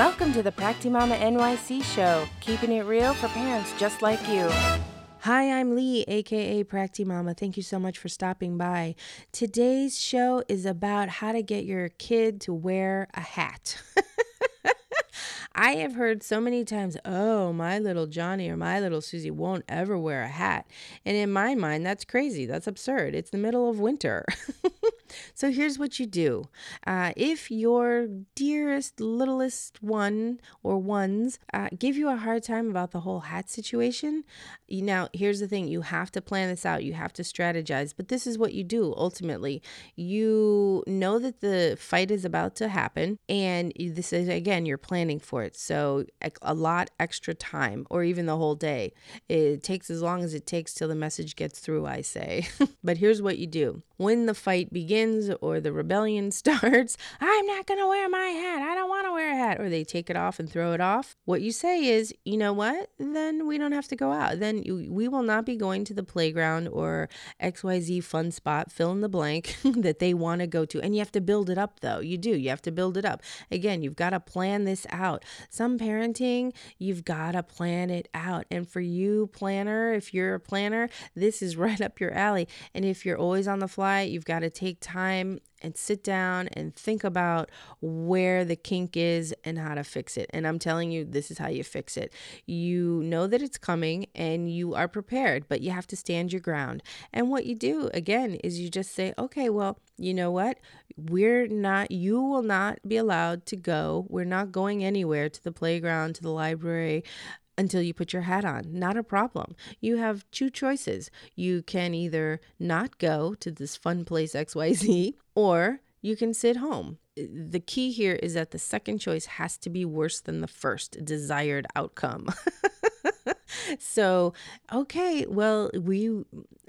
Welcome to the Practimama NYC show, keeping it real for parents just like you. Hi, I'm Lee, aka Practimama. Thank you so much for stopping by. Today's show is about how to get your kid to wear a hat. I have heard so many times, oh, my little Johnny or my little Susie won't ever wear a hat. And in my mind, that's crazy. That's absurd. It's the middle of winter. So here's what you do. Uh, if your dearest, littlest one or ones uh, give you a hard time about the whole hat situation, now here's the thing you have to plan this out, you have to strategize, but this is what you do ultimately. You know that the fight is about to happen, and this is again, you're planning for it. So a lot extra time, or even the whole day. It takes as long as it takes till the message gets through, I say. but here's what you do when the fight begins or the rebellion starts, I'm not going to wear my hat. I don't want to wear a hat. Or they take it off and throw it off. What you say is, you know what? Then we don't have to go out. Then we will not be going to the playground or XYZ fun spot, fill in the blank that they want to go to. And you have to build it up, though. You do. You have to build it up. Again, you've got to plan this out. Some parenting, you've got to plan it out. And for you, planner, if you're a planner, this is right up your alley. And if you're always on the fly, You've got to take time and sit down and think about where the kink is and how to fix it. And I'm telling you, this is how you fix it. You know that it's coming and you are prepared, but you have to stand your ground. And what you do, again, is you just say, okay, well, you know what? We're not, you will not be allowed to go. We're not going anywhere to the playground, to the library, until you put your hat on. Not a problem. You have two choices. You can either not go to this fun place XYZ or you can sit home. The key here is that the second choice has to be worse than the first desired outcome. so, okay, well, we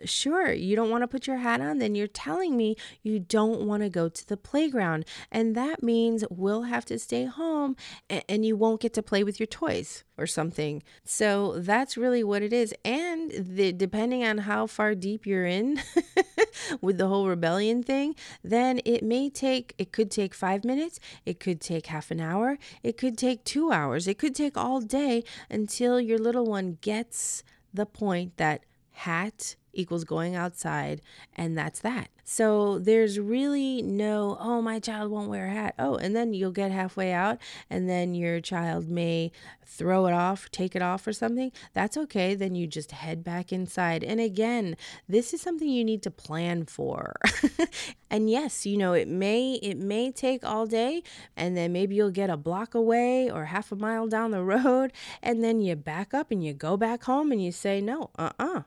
sure you don't want to put your hat on, then you're telling me you don't want to go to the playground. And that means we'll have to stay home and, and you won't get to play with your toys or something. So that's really what it is. And the, depending on how far deep you're in with the whole rebellion thing, then it may take, it could take five minutes, it could take half an hour, it could take two hours, it could take all day until your little one gets the point that hat equals going outside, and that's that. So there's really no, oh, my child won't wear a hat. Oh, and then you'll get halfway out, and then your child may throw it off, take it off, or something. That's okay. Then you just head back inside. And again, this is something you need to plan for. and yes, you know, it may it may take all day, and then maybe you'll get a block away or half a mile down the road, and then you back up and you go back home and you say no, uh uh-uh. uh.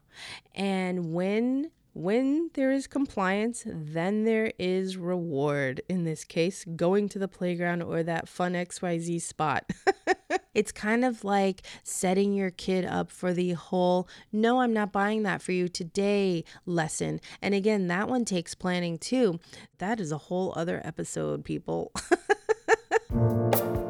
And when when there is compliance, then there is reward. In this case, going to the playground or that fun XYZ spot. it's kind of like setting your kid up for the whole, no, I'm not buying that for you today lesson. And again, that one takes planning too. That is a whole other episode, people.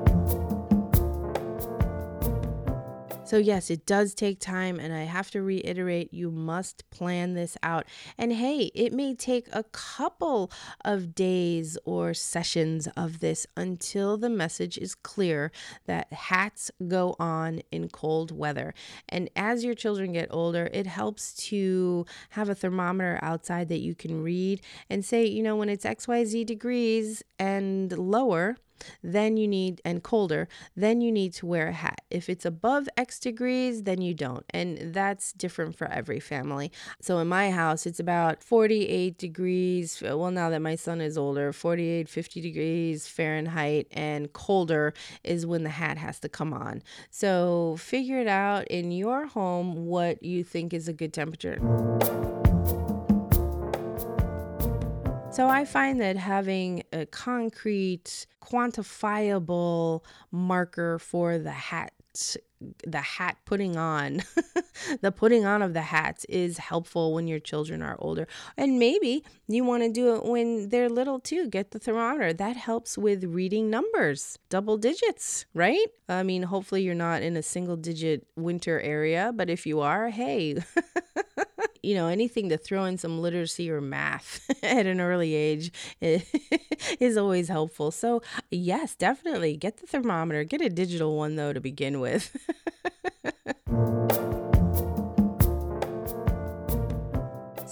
So, yes, it does take time, and I have to reiterate you must plan this out. And hey, it may take a couple of days or sessions of this until the message is clear that hats go on in cold weather. And as your children get older, it helps to have a thermometer outside that you can read and say, you know, when it's XYZ degrees and lower, then you need, and colder, then you need to wear a hat. If it's above X degrees, then you don't. And that's different for every family. So in my house, it's about 48 degrees. Uh, well, now that my son is older, 48, 50 degrees Fahrenheit, and colder is when the hat has to come on. So figure it out in your home what you think is a good temperature. So I find that having a concrete, quantifiable marker for the hat the hat putting on the putting on of the hats is helpful when your children are older. And maybe you want to do it when they're little too. Get the thermometer. That helps with reading numbers. Double digits right? I mean hopefully you're not in a single digit winter area but if you are hey you know, anything to throw in some literacy or math at an early age is always helpful. So, yes, definitely get the thermometer. Get a digital one, though, to begin with.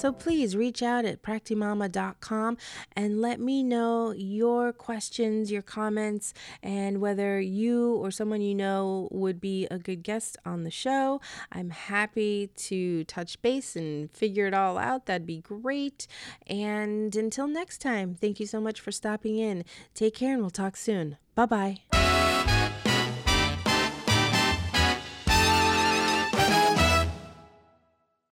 So please reach out at practimama.com and let me know your questions, your comments, and whether you or someone you know would be a good guest on the show. I'm happy to touch base and figure it all out. That'd be great. And until next time, thank you so much for stopping in. Take care and we'll talk soon. Bye bye.